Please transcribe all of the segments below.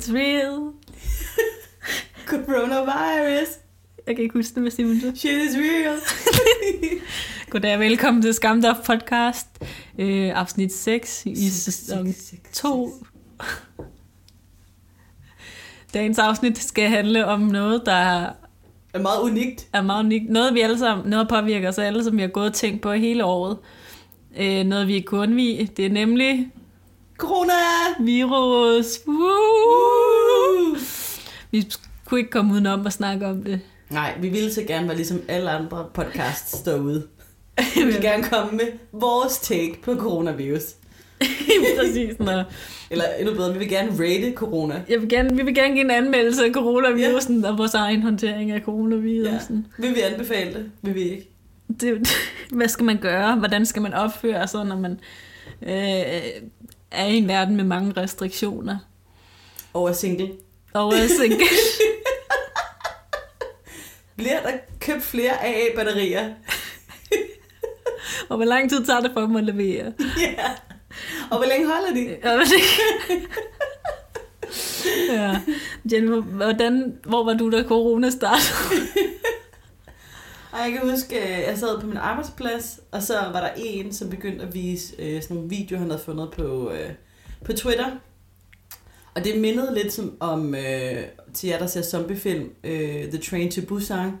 It's real. Coronavirus. Jeg kan ikke huske det med Simon. Shit is real. Goddag og velkommen til Skamdorf podcast, øh, afsnit 6 i sæson 2. Dagens afsnit skal handle om noget, der er meget unikt. er meget unikt. Noget, vi alle sammen, noget påvirker os alle, som vi har gået og tænkt på hele året. Øh, noget, vi ikke kunne undvige. Det er nemlig Corona! virus. Woo! Vi kunne ikke komme udenom at snakke om det. Nej, vi ville så gerne være ligesom alle andre podcasts derude. Vi vil gerne komme med vores take på coronavirus. Præcis. Når Eller endnu bedre, vi vil gerne rate corona. jeg vil gerne, vi vil gerne give en anmeldelse af coronavirusen og vores egen håndtering af coronavirusen. Vil vi anbefale det? Vil vi ikke? Det, hvad skal man gøre? Hvordan skal man opføre sig, når man øh, er i en verden med mange restriktioner? Og er single. Og er single. Bliver der købt flere AA-batterier? og hvor lang tid tager det for dem at levere? Ja. Og hvor længe holder de? Ja. Jennifer, hvordan, hvor var du, da corona startede? Og jeg kan huske, at jeg sad på min arbejdsplads, og så var der en, som begyndte at vise øh, sådan nogle videoer, han havde fundet på, øh, på Twitter. Og det mindede lidt som om, øh, til jer, der ser zombiefilm, øh, The Train to Busan,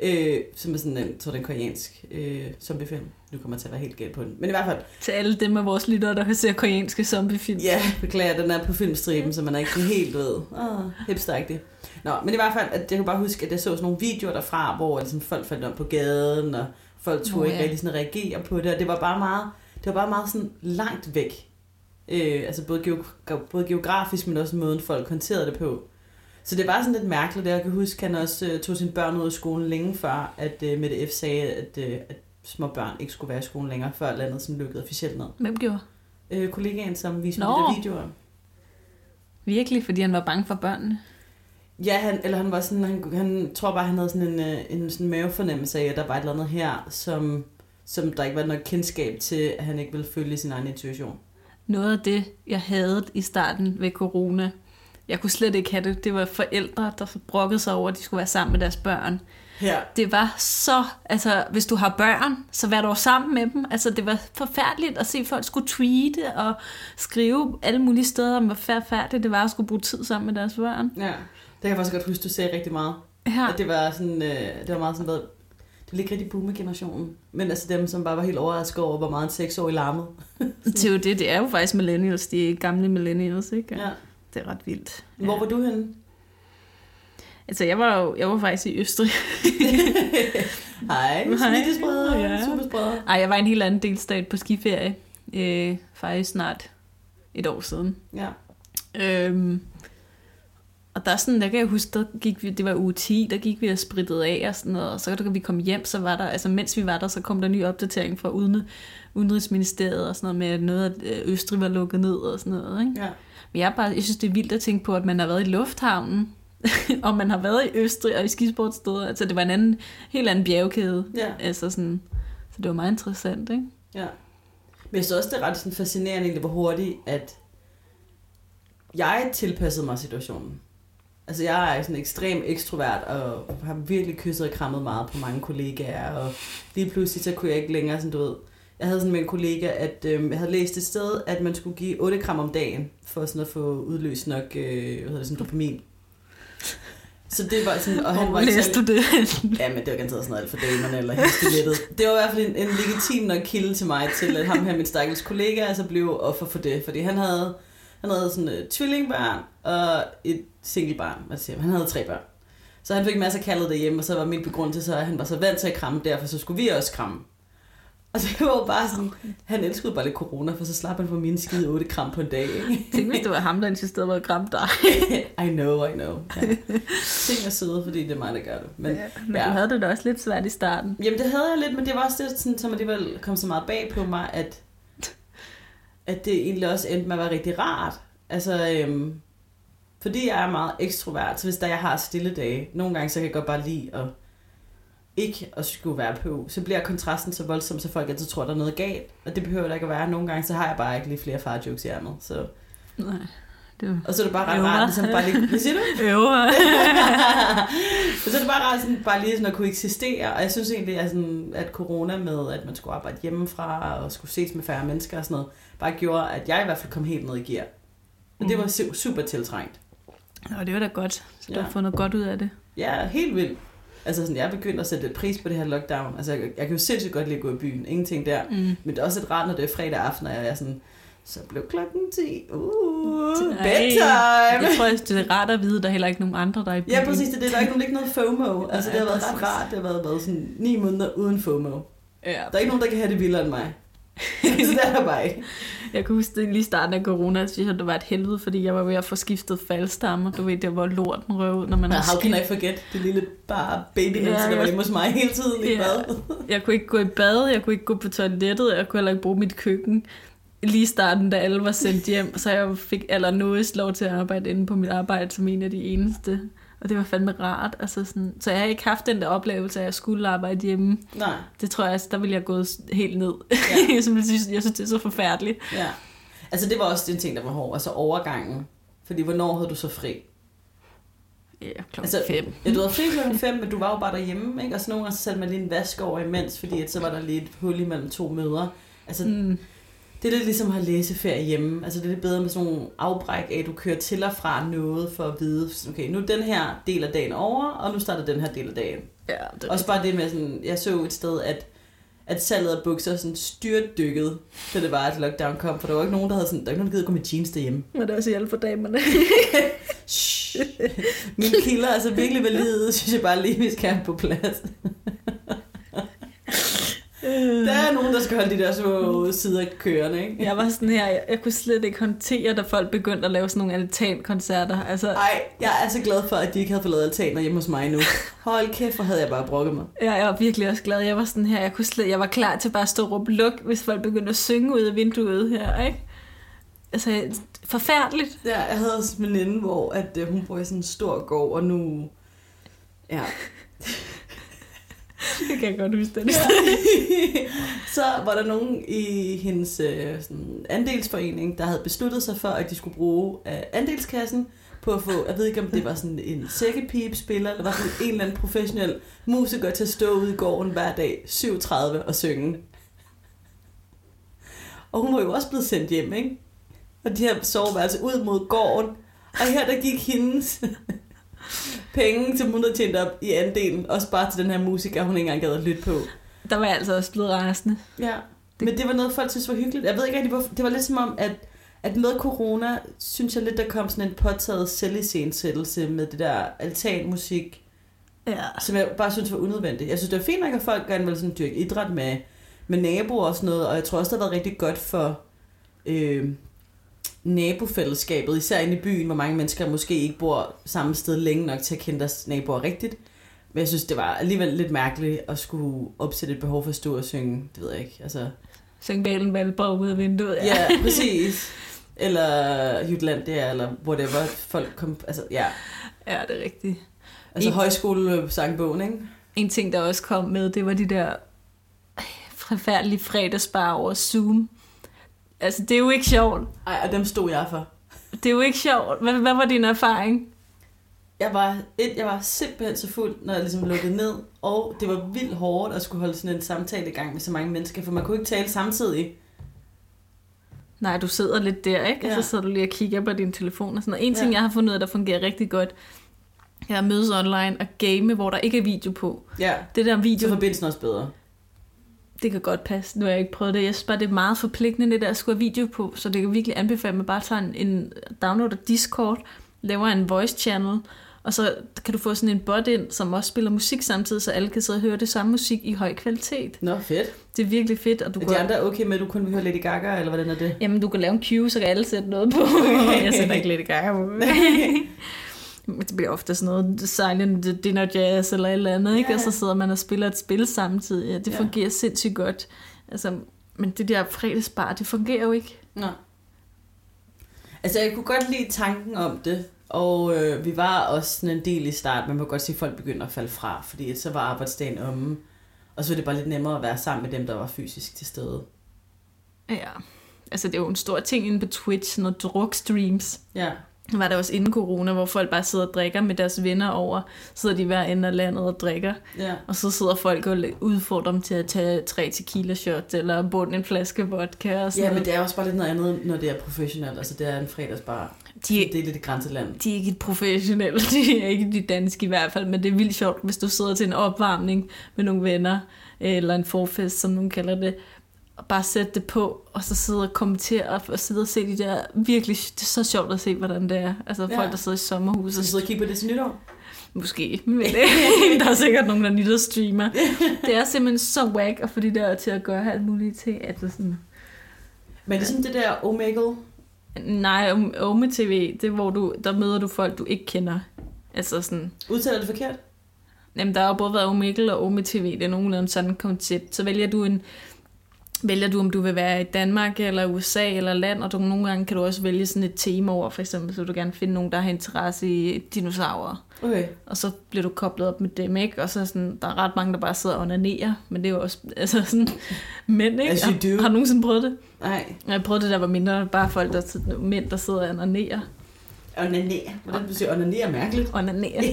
øh, som er sådan en, tror, det er en koreansk øh, zombiefilm. Nu kommer jeg til at være helt galt på den. Men i hvert fald, Til alle dem af vores lyttere, der ser koreanske zombiefilm. Ja, beklager, den er på filmstriben, så man er ikke sådan helt ved. Åh, hipsteragtig. Nå, men i hvert fald, at jeg kan bare huske, at jeg så sådan nogle videoer derfra, hvor liksom, folk faldt om på gaden, og folk turde ikke ja. rigtig sådan reagere på det, og det var bare meget, det var bare meget sådan langt væk. Øh, altså både, geog- både geografisk, men også måden folk håndterede det på. Så det var sådan lidt mærkeligt, og jeg kan huske, at han også øh, tog sine børn ud af skolen længe før, at øh, Mette F. sagde, at, øh, at små børn ikke skulle være i skolen længere, før landet sådan lukkede officielt ned. Hvem gjorde? Øh, kollegaen, som viste mig Nå. de der videoer. Virkelig, fordi han var bange for børnene. Ja, han, eller han var sådan, han, han tror bare, han havde sådan en, øh, en sådan mavefornemmelse af, at der var et eller andet her, som, som der ikke var nok kendskab til, at han ikke ville følge sin egen intuition. Noget af det, jeg havde i starten ved corona, jeg kunne slet ikke have det, det var forældre, der brokkede sig over, at de skulle være sammen med deres børn. Her. Det var så, altså hvis du har børn, så vær dog sammen med dem. Altså det var forfærdeligt at se folk skulle tweete og skrive alle mulige steder om, hvor forfærdeligt det var at skulle bruge tid sammen med deres børn. Ja. Det kan jeg faktisk godt huske, du sagde rigtig meget. Ja, At det var sådan, øh, det var meget sådan noget, det var ikke rigtig boomer-generationen. Men altså dem, som bare var helt overrasket over, hvor meget en seksårig larmede. det er jo det, det er jo faktisk millennials, de gamle millennials, ikke? Ja. Det er ret vildt. Hvor var du henne? Altså jeg var jo, jeg var faktisk i Østrig. Hej, Hej. smittespreder, Ja. superspreder. Ej, jeg var i en helt anden delstat på skiferie. Øh, faktisk snart et år siden. Ja. Øhm, og der er sådan, der kan jeg huske, der gik vi, det var uge 10, der gik vi og sprittede af og sådan noget, og så da vi kom hjem, så var der, altså mens vi var der, så kom der en ny opdatering fra uden, Udenrigsministeriet og sådan noget med, at noget af øh, Østrig var lukket ned og sådan noget, ikke? ja. Men jeg, bare, jeg synes, det er vildt at tænke på, at man har været i lufthavnen, og man har været i Østrig og i skisportsteder, altså det var en anden, helt anden bjergkæde, Ja. altså sådan, så det var meget interessant, ikke? Ja. Men jeg synes også, det er ret sådan fascinerende, egentlig, hvor hurtigt, at jeg tilpassede mig situationen. Altså, jeg er sådan ekstrem ekstrovert, og har virkelig kysset og krammet meget på mange kollegaer, og lige pludselig, så kunne jeg ikke længere, sådan du ved, jeg havde sådan med en kollega, at øh, jeg havde læst et sted, at man skulle give 8 gram om dagen, for sådan at få udløst nok, øh, hvad hedder det, sådan dopamin. Så det var sådan, og han var Hvor ikke læste du det? Ja, men det var garanteret sådan noget for damerne eller hestelettet. Det var i hvert fald en, en legitim nok kilde til mig til, at ham her, min stakkels kollega, altså blev offer for det. Fordi han havde, han havde sådan et tvillingebarn og et singlebarn. Hvad siger? Han havde tre børn. Så han fik masser af kaldet derhjemme, og så var min begrundelse så, at han var så vant til at kramme, derfor så skulle vi også kramme. Og det var bare sådan, han elskede bare lidt corona, for så slap han for mine skide 8 kram på en dag. Ikke? Tænk, hvis det var ham, der insisterede på at kramme dig. I know, I know. Ja. Ting er søde, fordi det er mig, der gør det. Men, Men Ja. du havde det da også lidt svært i starten. Jamen det havde jeg lidt, men det var også det, sådan, som alligevel kom så meget bag på mig, at, at det egentlig også endte med at være rigtig rart. Altså, øhm, fordi jeg er meget ekstrovert, så hvis der jeg har stille dage, nogle gange så kan jeg godt bare lide at ikke at skulle være på, så bliver kontrasten så voldsom, så folk altid tror, der er noget galt. Og det behøver der ikke at være. Nogle gange, så har jeg bare ikke lige flere far jokes i ærmet. Så Nej. Det var... Og så er det bare ret Øver. rart, ligesom bare lige... Hvad siger du? Øver. Og så er det bare rart sådan, bare lige sådan at kunne eksistere. Og jeg synes egentlig, at, sådan, at corona med, at man skulle arbejde hjemmefra og skulle ses med færre mennesker og sådan noget, bare gjorde, at jeg i hvert fald kom helt ned i gear. Og det Mm. var su- super tiltrængt. Nå, det var da godt. Så du Ja. har fundet godt ud af det. Ja, helt vildt. Altså sådan, jeg er begyndt at sætte pris på det her lockdown. Altså, jeg, jeg kan jo sindssygt godt lide at gå i byen. Ingenting der. Mm. Men det er også et rart, når det er fredag aften, og jeg er sådan, så blev klokken 10. Uh, bedtime! Jeg tror, det er rart at vide, at der er heller ikke nogen andre, der er i byen. Ja, præcis. Det, det, der er ikke, nogen- ikke noget FOMO. Altså, det har været ret rart. Det har været, været sådan ni måneder uden FOMO. Ja. Der er ikke nogen, der kan have det vildere end mig. så det er der bare ikke. Jeg kan huske, det lige starten af corona, synes jeg, det var et helvede, fordi jeg var ved at få skiftet faldstammer. Du ved, det var lorten røv ud, når man Men har how can skift. I forget? Det lille bare baby Ja, ja, der var ja. hjemme hos mig hele tiden i Ja. bad. Jeg kunne ikke gå i bad, jeg kunne ikke gå på toilettet, jeg kunne heller ikke bruge mit køkken. Lige starten, da alle var sendt hjem, så jeg fik allernådigst lov til at arbejde inde på mit arbejde som en af de eneste. Og det var fandme rart. Altså sådan, så jeg har ikke haft den der oplevelse at jeg skulle arbejde hjemme. Nej, Det tror jeg, altså, der ville jeg gå helt ned. Ja. jeg, synes, jeg synes, det er så forfærdeligt. ja. Altså, det var også den ting, der var hård. Altså overgangen. Fordi hvornår havde du så fri? Ja, klokken Altså, fem. Ja, du havde fri klokken 5, men du var jo bare derhjemme, ikke? Og så nogle gange så satte man lige en vask over imens, fordi at så var der lige et hul imellem to møder. Altså, Mm. Det er lidt ligesom at have læseferie hjemme. Altså, det er lidt bedre med sådan nogle afbræk af, at du kører til og fra noget for at vide, okay, nu er den her del af dagen over, og nu starter den her del af dagen. Ja, det, Også bare det med sådan, jeg så et sted, at, at salget af bukser sådan styrtdykkede, da det var, at lockdown kom, for der var ikke nogen, der havde sådan, der var ikke nogen, der gider gå med jeans derhjemme. men det er også hjælp for damerne. Shh. Mine kilder er altså virkelig valide, synes jeg bare lige, vi skal have på plads. Der er nogen, der skal holde de der små sider kørende, ikke? Jeg var sådan her, jeg, jeg kunne slet ikke håndtere, da folk begyndte at lave sådan nogle altankoncerter. Altså, Ej, jeg er så glad for, at de ikke havde fået lavet altaner hjemme hos mig nu. Hold kæft, hvor havde jeg bare brokket mig. jeg, jeg var virkelig også glad. Jeg var sådan her, jeg, kunne slet, jeg var klar til bare at stå og råbe luk, hvis folk begyndte at synge ud af vinduet her, ikke? Altså, forfærdeligt. Ja, jeg havde også en veninde, hvor at, øh, hun bor i sådan en stor gård, og nu... Ja. Det kan jeg godt huske den. ja. så var der nogen i hendes øh, sådan, andelsforening, der havde besluttet sig for, at de skulle bruge øh, andelskassen på at få, jeg ved ikke om det var sådan en sækkepipespiller, eller var sådan en eller anden professionel musiker til at stå ude i gården hver dag, 37 og synge. Og hun var jo også blevet sendt hjem, ikke? Og de her soveværelser ud mod gården. Og her der gik hendes penge, som hun havde tjent op i andelen, også bare til den her musiker, hun ikke engang gad at lytte på. Der var jeg altså også blevet rasende. Ja, men det var noget, folk synes var hyggeligt. Jeg ved ikke rigtig, hvorfor. Det var lidt som om, at, at med corona, synes jeg lidt, der kom sådan en påtaget selvisensættelse med det der altanmusik, Ja. som jeg bare synes var unødvendigt. Jeg synes, det var fint nok, at folk gerne ville sådan dyrke idræt med, med naboer og sådan noget, og jeg tror også, det har været rigtig godt for øh, nabofællesskabet, især inde i byen, hvor mange mennesker måske ikke bor samme sted længe nok til at kende deres naboer rigtigt. Men jeg synes, det var alligevel lidt mærkeligt at skulle opsætte et behov for at stå og synge. Det ved jeg ikke. Altså, Syng Valen Valborg ud af vinduet. Ja, ja præcis. Eller Jutlandia, eller whatever. Folk kom, altså, ja. ja, det er rigtigt. Altså En- højskolesangbogen, ikke? En ting, der også kom med, det var de der forfærdelige fredagsbar over Zoom. Altså, det er jo ikke sjovt. Ej, og dem stod jeg for. Det er jo ikke sjovt. Hvad, hvad var din erfaring? Jeg var, et, jeg var simpelthen så fuld, når jeg ligesom lukkede ned, og det var vildt hårdt at skulle holde sådan en samtale i gang med så mange mennesker, for man kunne ikke tale samtidig. Nej, du sidder lidt der, ikke? Og Ja. så sidder du lige og kigger på din telefon og sådan noget. En ting, Ja. jeg har fundet ud af, der fungerer rigtig godt, jeg mødes online og game, hvor der ikke er video på. Ja, Det der så video, forbindelsen også bedre. Det kan godt passe. Nu har jeg ikke prøvet det. Jeg synes bare, det er meget forpligtende, det der at skulle have video på. Så det kan virkelig anbefale, at man bare tager en, en downloader Discord, laver en voice channel, og så kan du få sådan en bot ind, som også spiller musik samtidig, så alle kan sidde og høre det samme musik i høj kvalitet. Nå, fedt. Det er virkelig fedt, og du Er kan... de andre okay med, at du kun vil høre Lady Gaga, eller hvordan er det? Jamen, du kan lave en queue, så kan alle sætte noget på. jeg sætter ikke lidt i gang. Det bliver ofte sådan noget silent dinner jazz eller et eller andet, ikke? Ja. Og så sidder man og spiller et spil samtidig. Ja, det Ja. fungerer sindssygt godt. Altså, men det der fredagsbar, det fungerer jo ikke. Nå. Altså, jeg kunne godt lide tanken om det, og øh, vi var også sådan en del i start, man må godt sige, at folk begynder at falde fra, fordi så var arbejdsdagen omme, og så var det bare lidt nemmere at være sammen med dem, der var fysisk til stede. Ja, altså det er jo en stor ting inde på Twitch, når drukstreams. Ja. Var der også inden corona, hvor folk bare sidder og drikker med deres venner over. Sidder de hver ende af landet og drikker. Ja. Og så sidder folk og udfordrer dem til at tage tre tequila shots, eller bunde en flaske vodka og sådan ja, men noget. det er også bare lidt noget andet, når det er professionelt. Altså, det er en fredagsbar. De, Det er lidt et grænseland. de er ikke et professionelle, de er ikke de danske i hvert fald, men det er vildt sjovt, hvis du sidder til en opvarmning med nogle venner, eller en forfest, som nogen kalder det, og bare sætte det på, og så sidde og kommentere, og- sidde og se de der, virkelig, det er så sjovt at se, hvordan det er. Altså Ja. folk, der sidder i sommerhus, Så sidder og kigger på det til nytår? Måske, men der er sikkert nogen, der nytter streamer. Det er simpelthen så whack at få de der til at gøre alt muligt til. Altså sådan, Men det er sådan det der Omegle. nej, om- Ome TV, det er hvor du, der møder du folk, du ikke kender. Altså sådan, Udtaler det forkert? jamen der har jo både været Omegle og Ome TV, det er nogenlunde sådan et koncept. Så vælger du en, vælger du, om du vil være i Danmark eller USA eller land, og du, nogle gange kan du også vælge sådan et tema over, for eksempel, så vil du gerne finde nogen, der har interesse i dinosaurer. Okay. Og så bliver du koblet op med dem, ikke? Og så sådan, der er ret mange, der bare sidder og onanerer, men det er jo også altså sådan, mænd, ikke? As you do. Har du nogensinde prøvet det? Nej. Jeg har prøvet det, der var mindre, bare folk, der, mænd, der sidder og onanerer. Onanere. Hvordan du siger onanere er mærkeligt. Onanerer.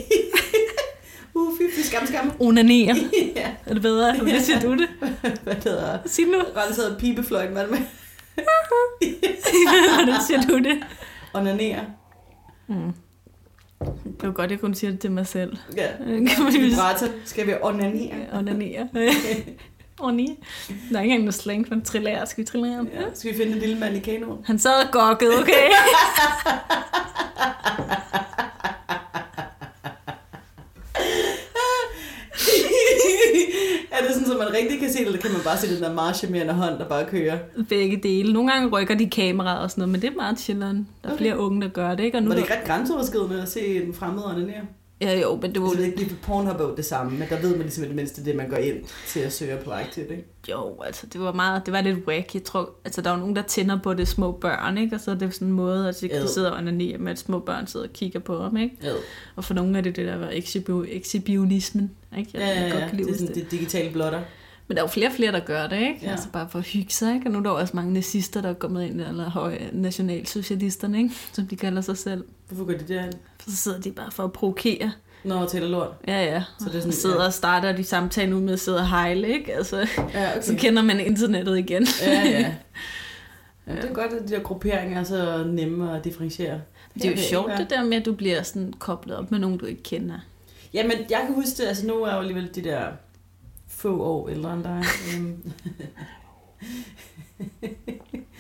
Uh, fy, fy, skam, skam. Onanerer. ja. Er det bedre? Hvad siger du det? Hvad hedder Sig nu. Renset pibefløjt, hvad med? Hvordan siger du det? Onanere. Mm. Det var godt, jeg kunne sige det til mig selv. Ja. Kan man jo Vibrator. Skal vi onanere? Onanere. Onanere. Der er ikke engang noget slang for en trillær. Skal vi trillere ham? Ja. Skal vi finde en lille mand i kanoen? Han sad og gokkede, okay? Det man rigtig kan se det, eller kan man bare se den der meget charmerende hånd, der bare kører? Begge dele. Nogle gange rykker de kameraet og sådan noget, men det er meget chilleren. Der er Okay. flere unge, der gør det, ikke? Og nu Var det er ikke ret grænseoverskridende at se en fremmed onanere? Ja, jo, men det var Det er ikke lige på Pornhub er det samme, men der ved man ligesom i det mindste det, man går ind til at søge på aktivt, ikke? jo, altså det var meget, det var lidt wack. Jeg tror, altså der var nogen, der tænder på det små børn, ikke? Og så er det sådan en måde, at de Ad. kan sidde og onanere med, at små børn sidder og kigger på dem, ikke? Ja, Og for nogle er det det der var exhibi- exhibitionismen, ikke? Jeg ja, ja. godt ja. kan lide Det er sådan det. det digitale blotter. Men der er jo flere og flere, der gør det, ikke? Ja. Altså bare for at hygge sig, ikke? Og nu er der også mange nazister, der er kommet ind, eller høje nationalsocialisterne, ikke? Som de kalder sig selv. Hvorfor går det der? For så sidder de bare for at provokere. Når taler lort. Ja, ja. Så det er sådan, og sidder ja. og starter de samtaler ud med at sidde og hejle, ikke? Altså, Ja, okay. så kender man internettet igen. Ja, ja. Ja, det er godt, at de der grupperinger er så nemme at differentiere. Det er jo sjovt, det der med, at du bliver sådan koblet op med nogen, du ikke kender. Ja, men jeg kan huske det, altså nu er jo alligevel de der få år ældre end dig. Øhm.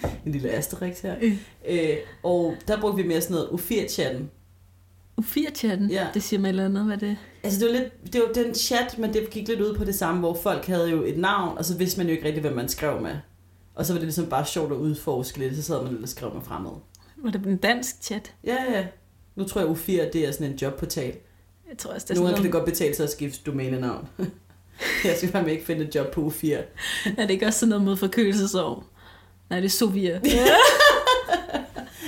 en lille asterix her. Øh. Øh, og der brugte vi mere sådan noget U4-chatten. U4-chatten, Ja. det siger mig eller andet, hvad er det? Altså det var lidt, det var den chat, men det gik lidt ud på det samme, hvor folk havde jo et navn, og så vidste man jo ikke rigtig, hvem man skrev med. Og så var det ligesom bare sjovt at udforske lidt, så sad man lidt og skrev med fremmed. Var det en dansk chat? Ja, ja. Nu tror jeg U4, det er sådan en jobportal. Jeg tror også, det er Nogle sådan kan det godt betale sig at skifte domænenavn. jeg skal fandme ikke finde et job på U4. er det ikke også sådan noget mod forkølelsesår? Nej, det er Sovia.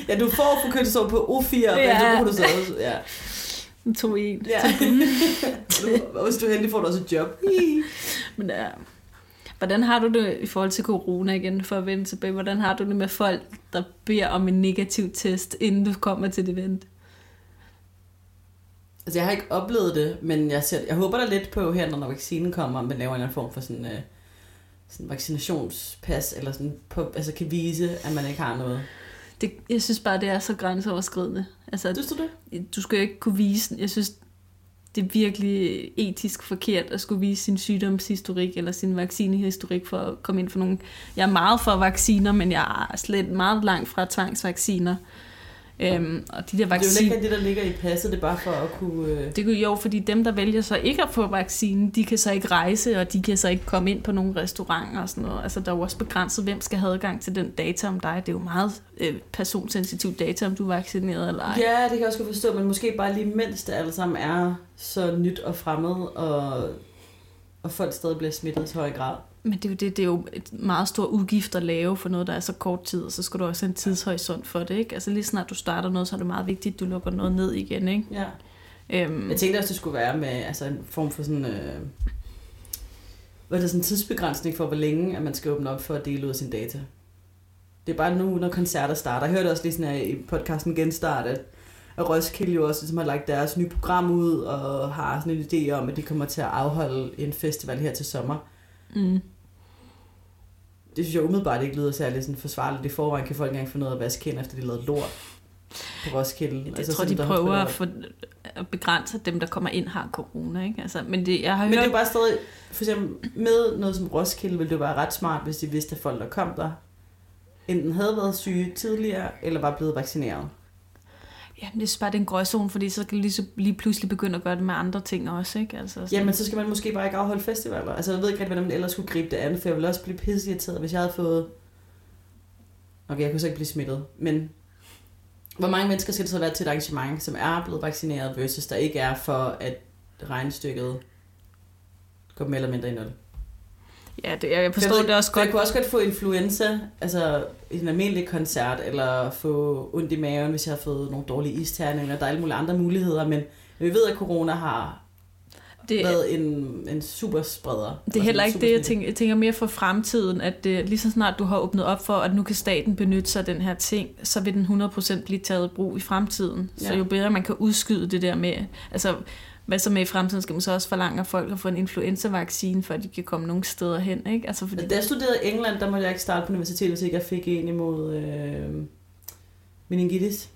Ja, du får forkølelsesår på U4, ja. men Ja. så får du så også... Ja. Den tog en. ja. Hvis du endelig får du også et job. Men ja. Hvordan har du det i forhold til corona igen, for at vende tilbage? Hvordan har du det med folk, der beder om en negativ test, inden du kommer til det event? Altså, jeg har ikke oplevet det, men jeg, ser, jeg håber da lidt på her, når vaccinen kommer, om man laver en eller anden form for sådan, øh, sådan vaccinationspas, eller sådan på, altså kan vise, at man ikke har noget. Det, jeg synes bare, det er så grænseoverskridende. Altså, Synes du det? du skal jo ikke kunne vise, jeg synes, det er virkelig etisk forkert at skulle vise sin sygdomshistorik eller sin vaccinehistorik for at komme ind for nogle... Jeg er meget for vacciner, men jeg er slet meget langt fra tvangsvacciner. Øhm, og de der Det er jo ikke det, der ligger i passet, det er bare for at kunne... Øh... Det er jo, fordi dem, der vælger så ikke at få vaccinen, de kan så ikke rejse, og de kan så ikke komme ind på nogle restauranter og sådan noget. Altså, der er jo også begrænset, hvem skal have adgang til den data om dig. Det er jo meget øh, personsensitiv data, om du er vaccineret eller ej. Ja, det kan jeg også godt forstå, men måske bare lige mens det alle sammen er så nyt og fremmed, og, og folk stadig bliver smittet i høj grad. Men det er, jo det, det er jo et meget stor udgift at lave for noget, der er så kort tid, og så skal du også have en tidshorisont for det, ikke? Altså lige snart du starter noget, så er det meget vigtigt, at du lukker noget ned igen, ikke? Ja. Øhm, Jeg tænkte også, det skulle være med altså en form for sådan... Øh, hvad er det sådan en tidsbegrænsning for, hvor længe at man skal åbne op for at dele ud af sine data? Det er bare nu, når koncerter starter. Jeg hørte også lige sådan her i podcasten Genstart, at, at Roskilde jo også ligesom har lagt deres nye program ud, og har sådan en idé om, at de kommer til at afholde en festival her til sommer. Mm. Det synes jeg umiddelbart ikke lyder særlig sådan forsvarligt. I forvejen kan folk ikke engang få noget at vaske hænder, efter de lavede lort på Roskilde. Jeg altså, tror, de prøver at, få, at begrænse, dem, der kommer ind, har corona. Ikke? Altså, men det, jeg har men hørt... det er bare stadig, for eksempel med noget som Roskilde, ville det være ret smart, hvis de vidste, at folk, der kom der, enten havde været syge tidligere, eller var blevet vaccineret. Ja, det er bare den er gråzone, fordi så kan lige, lige pludselig begynde at gøre det med andre ting også, ikke? Altså, sådan. Jamen, så skal man måske bare ikke afholde festivaler. Altså, jeg ved ikke rigtig, hvordan man ellers skulle gribe det an, for jeg ville også blive pisseirriteret, hvis jeg havde fået... Okay, jeg kunne så ikke blive smittet, men hvor mange mennesker skal det så være til et arrangement, som er blevet vaccineret, versus der ikke er, for at regnestykket går mere eller mindre i nul? Ja, det, jeg forstår jeg det også godt. Jeg kunne også godt få influenza, altså en almindelig koncert, eller få ondt i maven, hvis jeg har fået nogle dårlige isterninger. Der er alle mulige andre muligheder, men vi ved, at corona har det, været en, en super spreder. Det er heller ikke det, jeg tænker, jeg tænker mere for fremtiden, at det, lige så snart du har åbnet op for, at nu kan staten benytte sig af den her ting, så vil den 100% blive taget i brug i fremtiden. Ja. Så jo bedre man kan udskyde det der med, altså hvad så med i fremtiden, skal man så også forlange af folk at få en influenza-vaccine, for at de kan komme nogle steder hen, ikke? Altså, fordi... Da jeg studerede i England, der måtte jeg ikke starte på universitetet, hvis ikke jeg fik en imod øh, meningitis.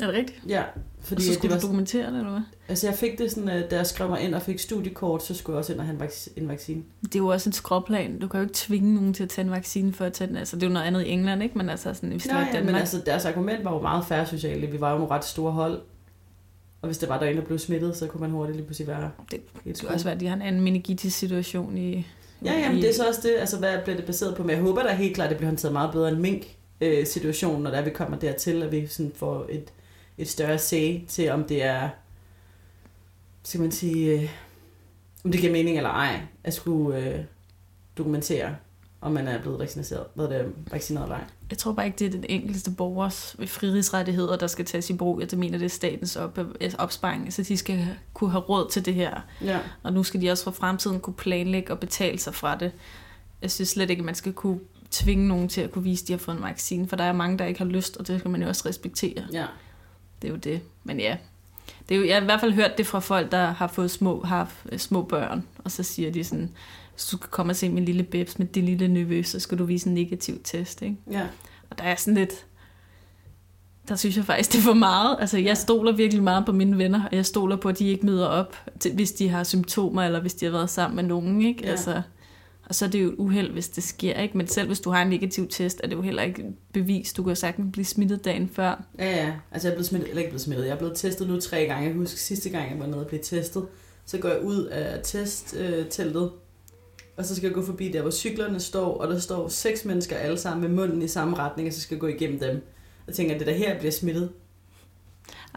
Er det rigtigt? Ja. Fordi og så skulle det var, du dokumentere det, eller hvad? Altså jeg fik det sådan, at da jeg skrev mig ind og fik studiekort, så skulle jeg også ind og have en, en vaccine. Det er jo også en skråplan. Du kan jo ikke tvinge nogen til at tage en vaccine for at tage den. Altså det er jo noget andet i England, ikke? Men altså sådan, hvis Nå, det var ja, men altså deres argument var jo meget færre socialt. Vi var jo nogle ret store hold. Og hvis det var der en, der blev smittet, så kunne man hurtigt lige pludselig være... Det kunne også være, at de har en anden meningitis-situation i... Ja, jamen, det er så også det. Altså, hvad bliver det baseret på? Men jeg håber da helt klart, at det bliver håndteret meget bedre end mink-situationen, når der vi kommer dertil, at vi sådan får et et større say til, om det er, skal man sige, øh, om det giver mening eller ej, at skulle øh, dokumentere, om man er blevet vaccineret, hvad det er, vaccineret eller ej. Jeg tror bare ikke, det er den enkelte borgers frihedsrettigheder, der skal tages i brug. Jeg mener, det er statens op, opsparing, så de skal kunne have råd til det her. Ja. Og nu skal de også for fremtiden kunne planlægge og betale sig fra det. Jeg synes slet ikke, at man skal kunne tvinge nogen til at kunne vise, at de har fået en vaccine, for der er mange, der ikke har lyst, og det skal man jo også respektere. Ja det er jo det. Men ja, det er jo, jeg har i hvert fald hørt det fra folk, der har fået små, har små børn, og så siger de sådan, hvis du kan komme og se min lille bebs med det lille nevø, så skal du vise en negativ test. Ikke? Ja. Og der er sådan lidt, der synes jeg faktisk, det er for meget. Altså, jeg stoler virkelig meget på mine venner, og jeg stoler på, at de ikke møder op, til, hvis de har symptomer, eller hvis de har været sammen med nogen. Ikke? Ja. Altså, og så er det jo et uheld, hvis det sker, ikke? Men selv hvis du har en negativ test, er det jo heller ikke bevis. Du kan sagtens blive smittet dagen før. Ja, ja. Altså jeg er blevet smittet, eller ikke blevet smittet. Jeg er blevet testet nu tre gange. Jeg husker sidste gang, jeg var nede og blev testet. Så går jeg ud af testteltet, og så skal jeg gå forbi der, hvor cyklerne står, og der står seks mennesker alle sammen med munden i samme retning, og så skal jeg gå igennem dem. Og tænker, at det der her bliver smittet.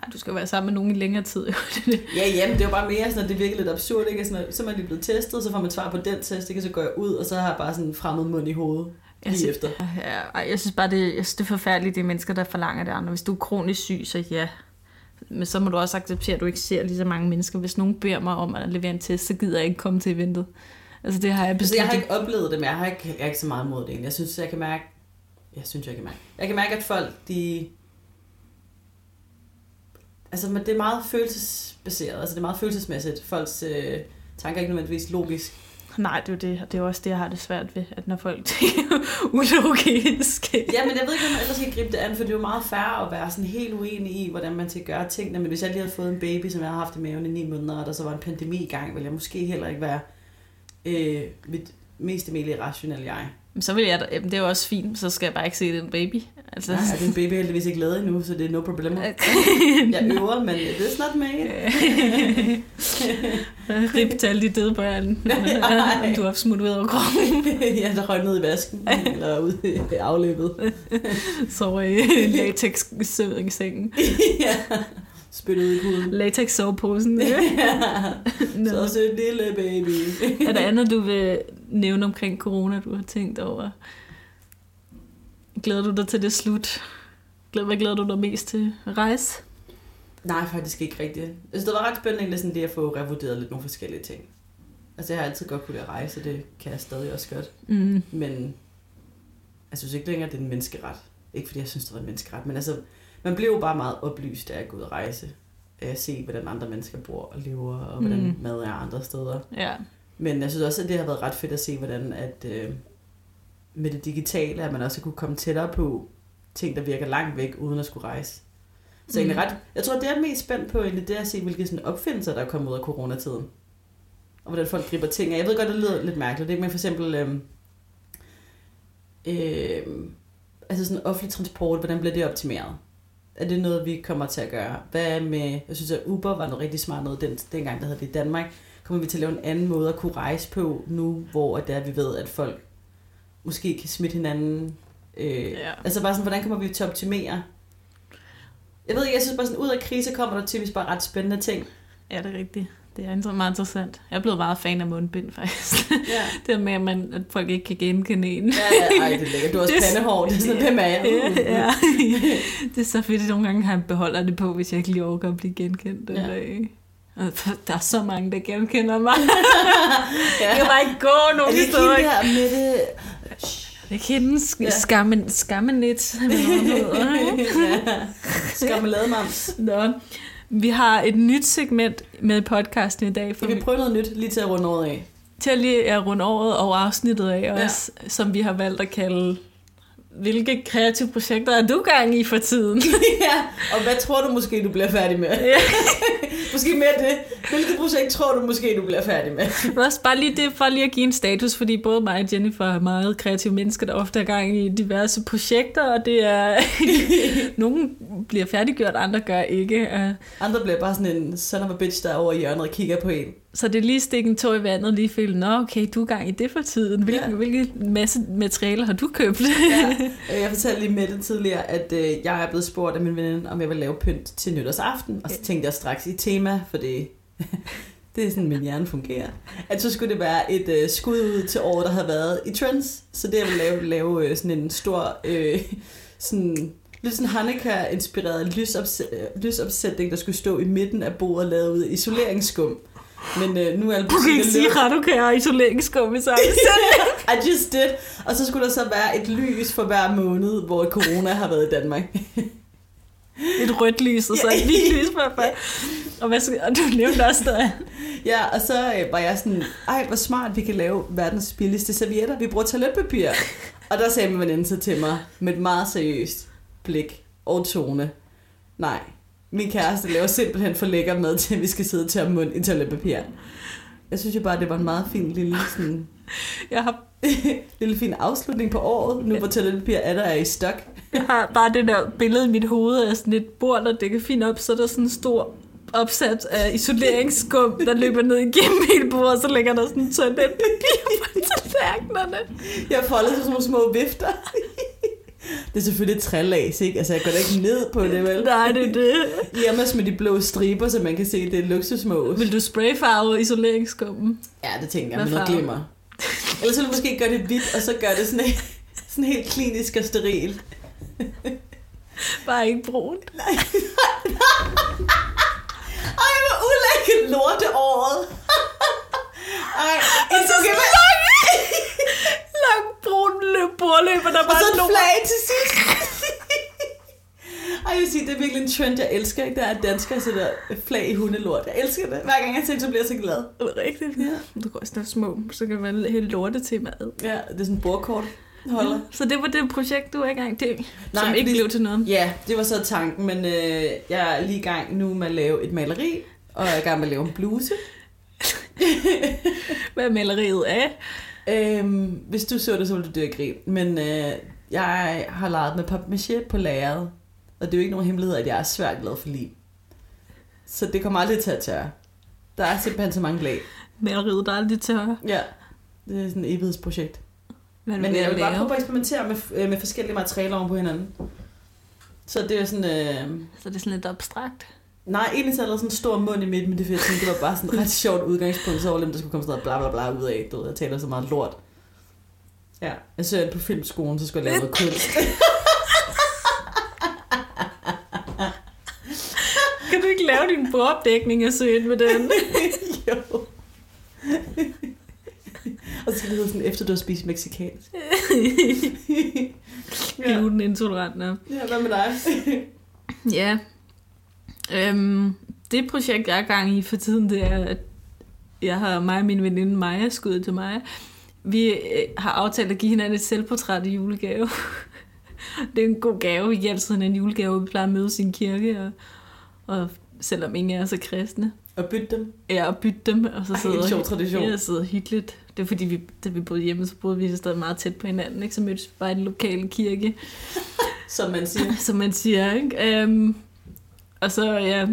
Ej, du skal være sammen med nogen i længere tid. ja, ja, men det var bare mere sådan, at det virkede lidt absurd. Ikke? Sådan, at, så er man lige blevet testet, så får man svar på den test, ikke? så går jeg ud, og så har jeg bare sådan en fremmed mund i hovedet. Lige jeg synes, efter. Ja, jeg synes bare, det, jeg synes, det er forfærdeligt, er mennesker, der forlanger det andre. Hvis du er kronisk syg, så ja. Men så må du også acceptere, at du ikke ser lige så mange mennesker. Hvis nogen beder mig om at levere en test, så gider jeg ikke komme til eventet. Altså det har jeg besluttet. Altså, jeg har ikke oplevet det, men jeg har ikke, jeg har ikke så meget mod det. Jeg synes, jeg kan mærke, jeg synes, jeg kan mærke. Jeg kan mærke, at folk, de altså, men det er meget følelsesbaseret, altså det er meget følelsesmæssigt. Folks øh, tanker er ikke nødvendigvis logisk. Nej, det er jo det, det er også det, jeg har det svært ved, at når folk tænker ulogisk. ja, men jeg ved ikke, hvordan man ellers skal gribe det an, for det er jo meget færre at være sådan helt uenig i, hvordan man skal gøre tingene. Men hvis jeg lige havde fået en baby, som jeg har haft i maven i ni måneder, og der så var en pandemi i gang, ville jeg måske heller ikke være øh, mit mest almindelige rationelle jeg. Så vil jeg, jamen, det er jo også fint, så skal jeg bare ikke se den baby. Altså. Nej, den baby er heldigvis ikke lavet endnu, så det er no problem. jeg øver, men det er not made. Rip til alle de døde børn. du har smuttet ud over kroppen. ja, der røg ned i vasken, eller ud i afløbet. Så i latex i sengen. ja spyttet ud i huden. Latex soveposen. ja. no. Så også en lille baby. er der andet, du vil nævne omkring corona, du har tænkt over? Glæder du dig til det slut? Hvad glæder du dig mest til? Rejse? Nej, faktisk ikke rigtigt. Altså, det var ret spændende sådan det at få revurderet lidt nogle forskellige ting. Altså, jeg har altid godt kunne lide at rejse, og det kan jeg stadig også godt. Mm. Men Jeg synes ikke længere, det er en menneskeret. Ikke fordi jeg synes, det var en menneskeret, men altså, man blev jo bare meget oplyst af at gå ud og rejse. Af at se, hvordan andre mennesker bor og lever, og hvordan Mm. mad er andre steder. Ja. Men jeg synes også, at det har været ret fedt at se, hvordan at øh, med det digitale, at man også kunne komme tættere på ting, der virker langt væk, uden at skulle rejse. Så Mm. ret, jeg tror, det jeg er mest spændt på, egentlig, det er at se, hvilke sådan opfindelser, der er kommet ud af coronatiden. Og hvordan folk griber ting af. Jeg ved godt, det lyder lidt mærkeligt, ikke? men for eksempel, øhm, øhm, altså sådan offentlig transport, hvordan bliver det optimeret? Er det noget, vi kommer til at gøre? Hvad med, jeg synes, at Uber var noget rigtig smart noget, den, dengang, der havde det i Danmark. Kommer vi til at lave en anden måde at kunne rejse på nu, hvor det er, vi ved, at folk måske kan smitte hinanden? Øh, Ja. Altså bare sådan, hvordan kommer vi til at optimere? Jeg ved ikke, jeg synes bare sådan, ud af krise kommer der typisk bare ret spændende ting. Ja, det er rigtigt. Det er meget interessant. Jeg er blevet meget fan af mundbind, faktisk. Ja. det er med, at, man, at folk ikke kan genkende en. Ja, ja, ej, det er lækkert. Du har også Det er- pandehår. Det er sådan, hvem er jeg? Ja, ja. det er så fedt, at nogle gange har jeg beholder det på, hvis jeg ikke lige overgår at blive genkendt. Ja. Ja. Og Der er så mange, der genkender mig. ja. Jeg kan bare ikke gå Er nogen det ikke steder. hende der med det? Det er ikke hende. Sk- Ja. Skammen, skammen lidt. eller ja. Skammelademams. Nå. Vi har et nyt segment med podcasten i dag, for Skal vi prøve noget nyt lige til at runde året af? til at lige at runde året og afsnittet af ja. som vi har valgt at kalde, hvilke kreative projekter er du gang i for tiden? ja, og hvad tror du måske, du bliver færdig med? Ja. måske mere det. Hvilket projekt tror du måske, du bliver færdig med? Men også bare lige det, for lige at give en status, fordi både mig og Jennifer er meget kreative mennesker, der ofte er gang i diverse projekter, og det er, nogle bliver færdiggjort, andre gør ikke. Øh, Andre bliver bare sådan en son of a bitch, der er over i hjørnet og kigger på en. Så det er lige stikke en tog i vandet, lige føle, nå okay, du er gang i det for tiden. Hvilke, ja. hvilke masse materialer har du købt? Ja. Øh, Jeg fortalte lige med det tidligere, at øh, jeg er blevet spurgt af min veninde, om jeg vil lave pynt til nytårsaften. Og så tænkte jeg straks i tema, for det, det er sådan, min hjerne fungerer. At så skulle det være et øh, skud ud til året, der havde været i Trends. Så det jeg ville lave, lave øh, sådan en stor, øh, sådan, lidt sådan Hanukkah-inspireret lysopsæt, øh, lysopsætning, der skulle stå i midten af bordet, lavet ud isoleringsskum. Men øh, nu er Du kan ikke sige, du kan have isoleringskum i just did. Og så skulle der så være et lys for hver måned, hvor corona har været i Danmark. Et rødt lys, og så et hvidt lys på hvert. Og, hvad, skal- og du nævnte også, der Ja, og så øh, var jeg sådan, ej, hvor smart, vi kan lave verdens billigste servietter. Vi bruger toiletpapir. Og der sagde min veninde så til mig, med et meget seriøst blik og tone, nej, min kæreste laver simpelthen for lækker mad til, at vi skal sidde og tørre mund i toiletpapir. Jeg synes jo bare, det var en meget fin lille, sådan, jeg har, lille fin afslutning på året, nu hvor toiletpapir er der er i stok. jeg har bare det der billede i mit hoved af sådan et bord, der dækker fint op, så er der sådan en stor opsat af isoleringsskum, der løber ned igennem hele bordet, og så ligger der sådan toiletpapir på tallerkenerne. Jeg folder til sådan nogle små vifter. Det er selvfølgelig et trælags, ikke? Altså, jeg går da ikke ned på det, vel? Nej, det er det. Irmas med de blå striber, så man kan se, det er luksusmås. Vil du sprayfarve isoleringsskummen? Ja, det tænker jeg, med noget glimmer. Ellers så vil du måske gøre det hvidt, og så gør det sådan, sådan helt klinisk og steril. Bare ikke brunt. Ej, hvor ulækkert lorteåret. Ej, it's okay, men... Lang brun løb bordløber, der Og bare så et slår flag til sidst. Ej, jeg vil sige, det er virkelig en trend, jeg elsker, ikke? Der er danskere sætter flag i hundelort. Jeg elsker det. Hver gang jeg ser det, så bliver jeg så glad. Er det rigtigt? Ja. Du kan også små, så kan man helt lorte til mad. Ja, det er sådan en bordkort holder. Så det var det projekt, du er i gang til, Nej, som ikke blev til noget. Ja, det var så tanken, men øh, jeg er lige i gang nu med at lave et maleri, og jeg er i gang med at lave en bluse. Hvad er maleriet af? Øhm, hvis du så det, så ville du dø af grin. Men øh, jeg har leget med papmaché på lageret, og det er jo ikke nogen hemmelighed, at jeg er svært glad for lim. Så det kommer aldrig til at tørre. Der er simpelthen så mange lag. Maleriet, der er aldrig tørre. Ja, det er sådan et evighedsprojekt. Hvad Men jeg vil bare prøve at eksperimentere med, øh, med forskellige materialer oven på hinanden. Så det er sådan... Øh, Så det er sådan lidt abstrakt. Nej, egentlig så er der sådan en stor mund i midten, men det, jeg tænkte, det var bare sådan et ret sjovt udgangspunkt, så var det, der skulle komme sådan noget bla bla bla ud af. Du ved, jeg taler så meget lort. Ja, jeg søger på filmskolen, så skulle jeg lave noget kunst. Kan du ikke lave din bordopdækning og søge ind med den? jo. Og så skal det hedde sådan, efter du har spist mexikansk. ja. Glutenintolerant. Nå. ja, hvad med dig? Ja. Øhm, det projekt, jeg er gang i for tiden, det er, at jeg har mig og min veninde Maja, skud til Maja, vi øh, har aftalt at give hinanden et selvportræt i julegave. det er en god gave. Vi giver altid hinanden julegave. Vi plejer at mødes i en kirke, og, og selvom ingen er kristne. Og bytte dem. Ja, og bytte dem, og så Ej, sidder en sjov tradition. Ja, sidder hyggeligt. Det er fordi, vi, da vi boede hjemme, så boede vi stadig meget tæt på hinanden, ikke? Så mødtes vi bare i den lokale kirke, Som man siger. som man siger, ikke? Um, og så, ja,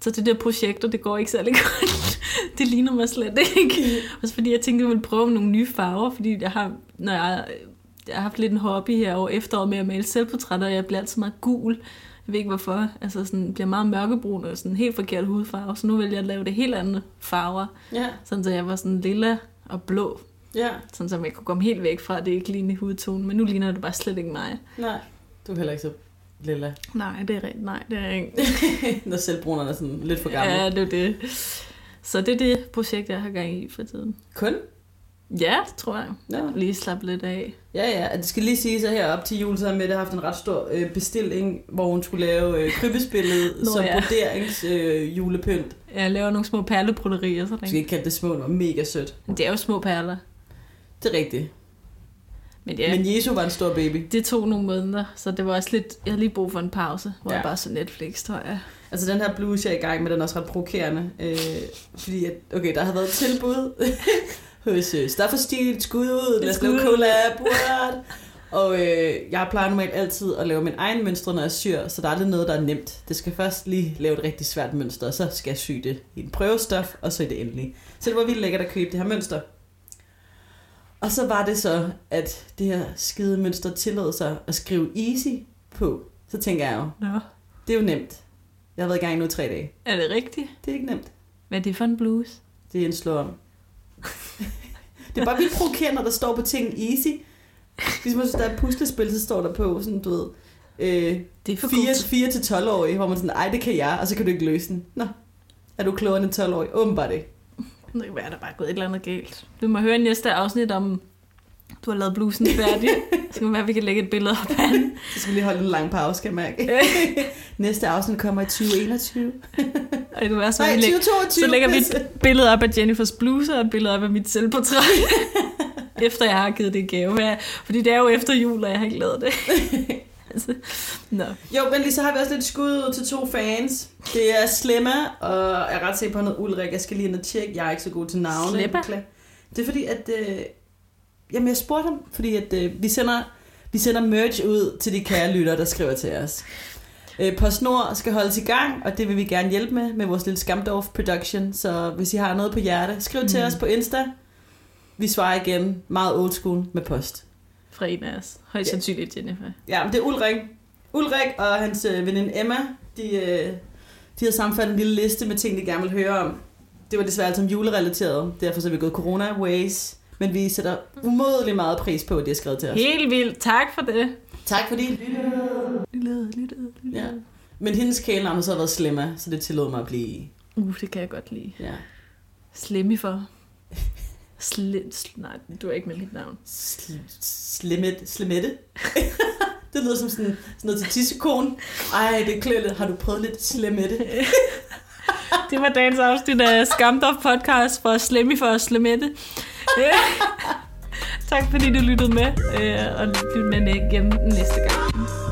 så det der projekter, det går ikke særlig godt. det ligner mig slet ikke. Også fordi jeg tænkte, jeg ville prøve nogle nye farver, fordi jeg har, når jeg, jeg har haft lidt en hobby her over efteråret med at male selvportrætter, og jeg bliver altid meget gul. Jeg ved ikke hvorfor. Altså sådan, bliver meget mørkebrun og sådan helt forkert hudfarve. Så nu vælger jeg at lave det helt andet farver. Ja, Sådan så jeg var sådan lilla og blå. ja. Sådan så jeg kunne komme helt væk fra, at det ikke lignede hudtone. Men nu ligner det bare slet ikke mig. Nej, du er heller ikke så lilla. Nej, det er rigtigt. Nej, det er ikke. Når selvbrunerne er sådan lidt for gamle. Ja, det er det. Så det er det projekt, jeg har gang i for tiden. Kun? Ja, det tror jeg. Ja. Lige slappe lidt af. Ja, ja. Det skal lige sige så her op til jul, så har Mette haft en ret stor øh, bestilling, hvor hun skulle lave øh, krybespillet Nå, som ja. broderings øh, julepynt. Jeg laver nogle små perlebroderier. Sådan. skal ikke kalde det små, det var mega sødt. Men det er jo små perler. Det er rigtigt. Men Ja. Men Jesu var en stor baby. det tog nogle måneder, så det var også lidt... Jeg har lige brug for en pause, hvor Ja. jeg bare så Netflix, tror jeg. Altså den her bluse, jeg er i gang med, den er også ret provokerende. Øh, fordi, at, okay, der har været et tilbud hos øh, Staff Stil, skud ud, lad os lave collab, what? Og øh, jeg plejer normalt altid at lave min egen mønstre, når jeg syr, så der er aldrig noget, der er nemt. Det skal først lige lave et rigtig svært mønster, og så skal jeg sy det i en prøvestof, og så i det endelige. Så det var vildt lækkert at købe det her mønster. Og så var det så, at det her skide mønster tillod sig at skrive easy på. Så tænker jeg jo, Nå. det er jo nemt. Jeg har været i gang nu i tre dage. Er det rigtigt? Det er ikke nemt. Hvad er det for en bluse? Det er en slå om. det er bare vildt provokerende, når der står på ting easy. Ligesom hvis der er et puslespil, så står der på sådan, du ved, øh, Det er for 4, godt. 4 til 12 årige, hvor man sådan, ej, det kan jeg, og så kan du ikke løse den. Nå, er du klogere end en 12 årig? Åbenbart ikke. Det kan være, der bare er gået et eller andet galt. Du må høre næste afsnit om, du har lavet blusen færdig. så kan det være, vi kan lægge et billede op af den. Så skal vi lige holde en lang pause, kan jeg mærke. Næste afsnit kommer i 2021. Og det kan være, så, Nej, vi lægger, 2022. så lægger vi et billede op af Jennifers bluse og et billede op af mit selvportræt. efter jeg har givet det gave. Fordi det er jo efter jul, og jeg har ikke lavet det. Altså, nå. Jo, men lige så har vi også lidt skud ud til to fans. Det er Slemma, og jeg er ret sikker på noget Ulrik. Jeg skal lige ind og tjekke. Jeg er ikke så god til navne. Slemma? Det er fordi, at... Øh, jamen, jeg spurgte ham, fordi at, øh, vi, sender, vi sender merch ud til de kære lyttere, der skriver til os. Øh, PostNord skal holdes i gang, og det vil vi gerne hjælpe med, med vores lille Skamdorf production. Så hvis I har noget på hjerte, skriv mm. til Mm. os på Insta. Vi svarer igen meget old school med post. Fra en af os. Højst Ja. sandsynligt Jennifer. Ja, men det er Ulrik. Ulrik og hans øh, veninde Emma, de, øh, de har sammenfattet en lille liste med ting, de gerne vil høre om. Det var desværre alt som julerelateret, derfor så er vi gået corona ways. Men vi sætter umådelig meget pris på, at de har skrevet til os. Helt vildt. Tak for det. Tak fordi I lyttede. Lille, lille, lille. Ja. Men hendes kælenavn har så været Slemma, så det tillod mig at blive... Uh, det kan jeg godt lide. Ja. Slemme for. Sle, sl, nej, du er ikke med mit navn. Sl- Slemmet, Slemette. det lyder som sådan, sådan noget til tissekon. Ej, det er. Har du prøvet lidt Slemette? Det var dagens afsnit af Skamdorf podcast for Slemmi for Slemette. tak fordi du lyttede med, øh, og lyt med igen næste gang.